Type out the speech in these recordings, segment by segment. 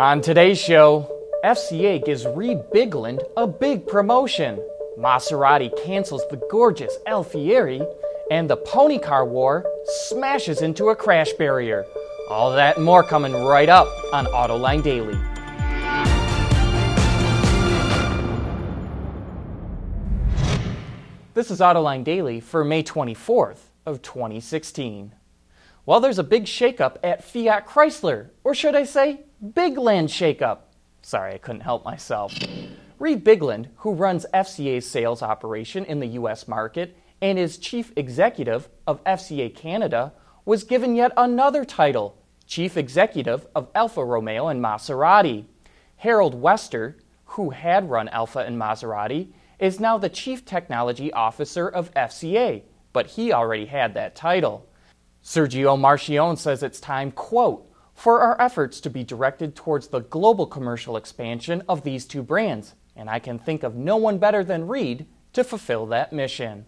On today's show, FCA gives Reed Bigland a big promotion. Maserati cancels the gorgeous Alfieri, and the pony car war smashes into a crash barrier. All that and more coming right up on Autoline Daily. This is Autoline Daily for May 24th of 2016. Well, there's a big shakeup at Fiat Chrysler, or should I say, Big Land shakeup. Sorry, I couldn't help myself. Reed Bigland, who runs FCA's sales operation in the US market and is chief executive of FCA Canada, was given yet another title, chief executive of Alfa Romeo and Maserati. Harald Wester, who had run Alfa and Maserati, is now the Chief Technology Officer of FCA, but he already had that title. Sergio Marchionne says it's time, quote, for our efforts to be directed towards the global commercial expansion of these two brands, and I can think of no one better than Reed to fulfill that mission.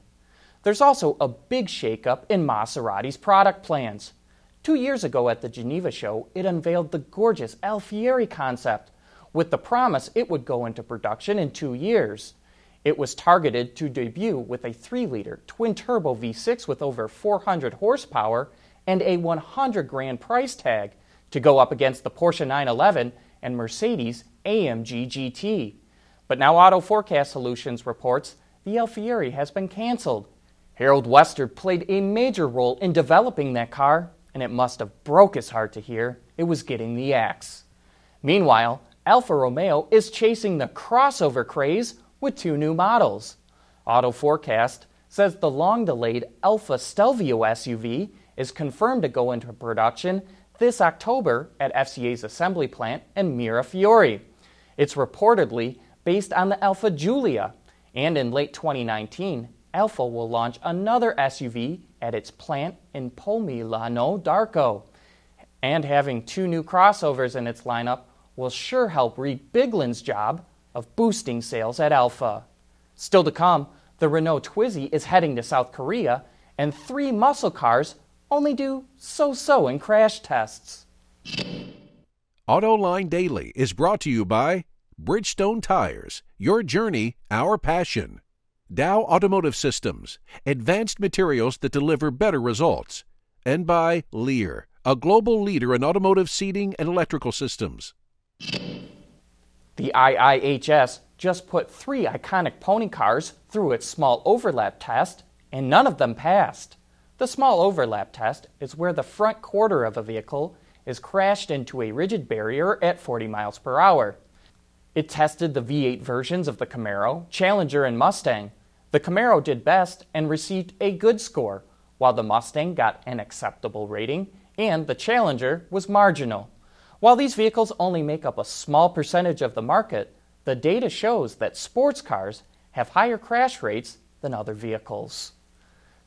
There's also a big shakeup in Maserati's product plans. Two years ago at the Geneva show, it unveiled the gorgeous Alfieri concept, with the promise it would go into production in two years. It was targeted to debut with a 3 liter twin turbo V6 with over 400 horsepower and a 100 grand price tag to go up against the Porsche 911 and Mercedes AMG GT. But now Auto Forecast Solutions reports the Alfieri has been canceled. Harald Wester played a major role in developing that car, and it must have broke his heart to hear it was getting the axe. Meanwhile, Alfa Romeo is chasing the crossover craze with two new models. Auto Forecast says the long delayed Alfa Stelvio SUV is confirmed to go into production this October at FCA's assembly plant in Mirafiori. It's reportedly based on the Alfa Giulia, and in late 2019, Alfa will launch another SUV at its plant in Pomigliano d'Arco. And having two new crossovers in its lineup will sure help Reed Bigland's job of boosting sales at Alfa. Still to come, the Renault Twizy is heading to South Korea, and three muscle cars only do so so in crash tests. AutoLine Daily is brought to you by Bridgestone Tires, your journey, our passion. Dow Automotive Systems, advanced materials that deliver better results. And by Lear, a global leader in automotive seating and electrical systems. The IIHS just put three iconic pony cars through its small overlap test, and none of them passed. The small overlap test is where the front quarter of a vehicle is crashed into a rigid barrier at 40 miles per hour. It tested the V8 versions of the Camaro, Challenger, and Mustang. The Camaro did best and received a good score, while the Mustang got an acceptable rating and the Challenger was marginal. While these vehicles only make up a small percentage of the market, the data shows that sports cars have higher crash rates than other vehicles.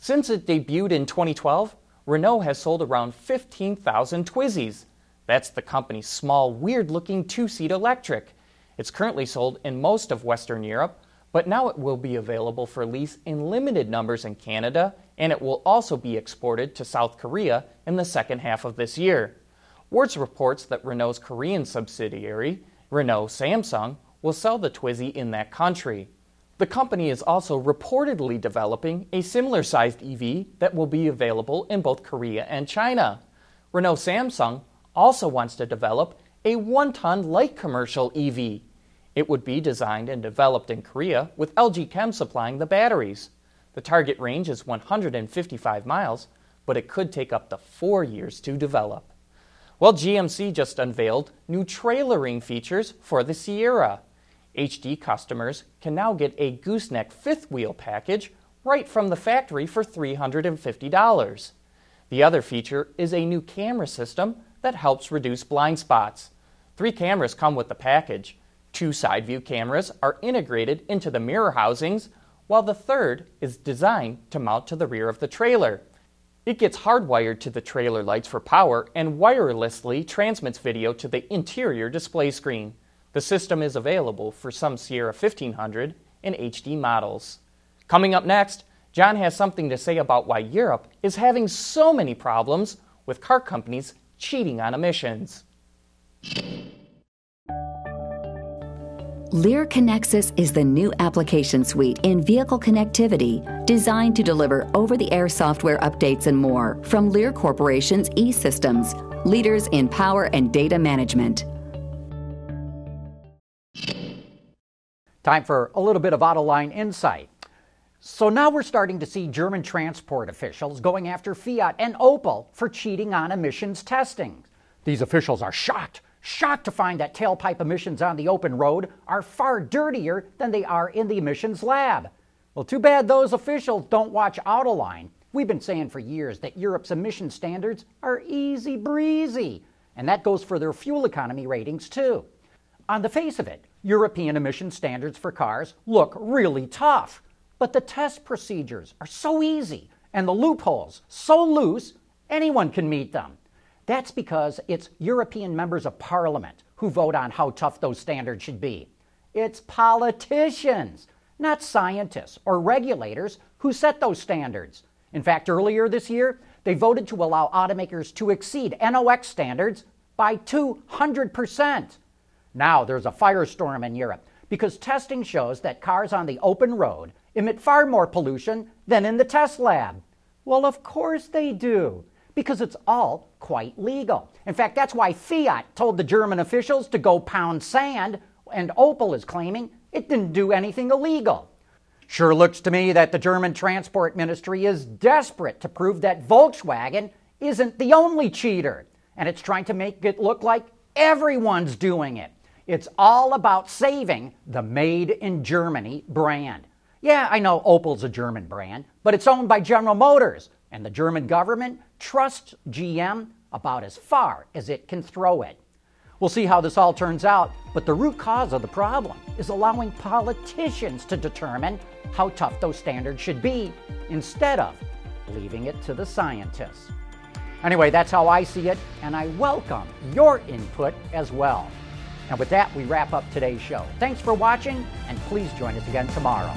Since it debuted in 2012, Renault has sold around 15,000 Twizys. That's the company's small, weird looking two seat electric. It's currently sold in most of Western Europe, but now it will be available for lease in limited numbers in Canada, and it will also be exported to South Korea in the second half of this year. Wards reports that Renault's Korean subsidiary, Renault Samsung, will sell the Twizy in that country. The company is also reportedly developing a similar sized EV that will be available in both Korea and China. Renault Samsung also wants to develop a one ton light commercial EV. It would be designed and developed in Korea with LG Chem supplying the batteries. The target range is 155 miles, but it could take up to four years to develop. Well, GMC just unveiled new trailering features for the Sierra. HD customers can now get a gooseneck fifth wheel package right from the factory for $350. The other feature is a new camera system that helps reduce blind spots. Three cameras come with the package. Two side view cameras are integrated into the mirror housings, while the third is designed to mount to the rear of the trailer. It gets hardwired to the trailer lights for power and wirelessly transmits video to the interior display screen. The system is available for some Sierra 1500 and HD models. Coming up next, John has something to say about why Europe is having so many problems with car companies cheating on emissions. Lear Connexus is the new application suite in vehicle connectivity designed to deliver over the air software updates and more from Lear Corporation's e systems, leaders in power and data management. Time for a little bit of Autoline insight. So now we're starting to see German transport officials going after Fiat and Opel for cheating on emissions testing. These officials are shocked shocked to find that tailpipe emissions on the open road are far dirtier than they are in the emissions lab. Well, too bad those officials don't watch Autoline. We've been saying for years that Europe's emission standards are easy breezy, and that goes for their fuel economy ratings too. On the face of it, European emission standards for cars look really tough, but the test procedures are so easy and the loopholes so loose, anyone can meet them. That's because it's European members of parliament who vote on how tough those standards should be. It's politicians, not scientists or regulators, who set those standards. In fact, earlier this year, they voted to allow automakers to exceed NOx standards by 200%. Now there's a firestorm in Europe because testing shows that cars on the open road emit far more pollution than in the test lab. Well, of course they do because it's all quite legal. In fact, that's why Fiat told the German officials to go pound sand, and Opel is claiming it didn't do anything illegal. Sure looks to me that the German Transport Ministry is desperate to prove that Volkswagen isn't the only cheater, and it's trying to make it look like everyone's doing it. It's all about saving the Made in Germany brand. Yeah, I know Opel's a German brand, but it's owned by General Motors, and the German government trusts GM about as far as it can throw it. We'll see how this all turns out, but the root cause of the problem is allowing politicians to determine how tough those standards should be instead of leaving it to the scientists. Anyway, that's how I see it, and I welcome your input as well. And with that, we wrap up today's show. Thanks for watching, and please join us again tomorrow.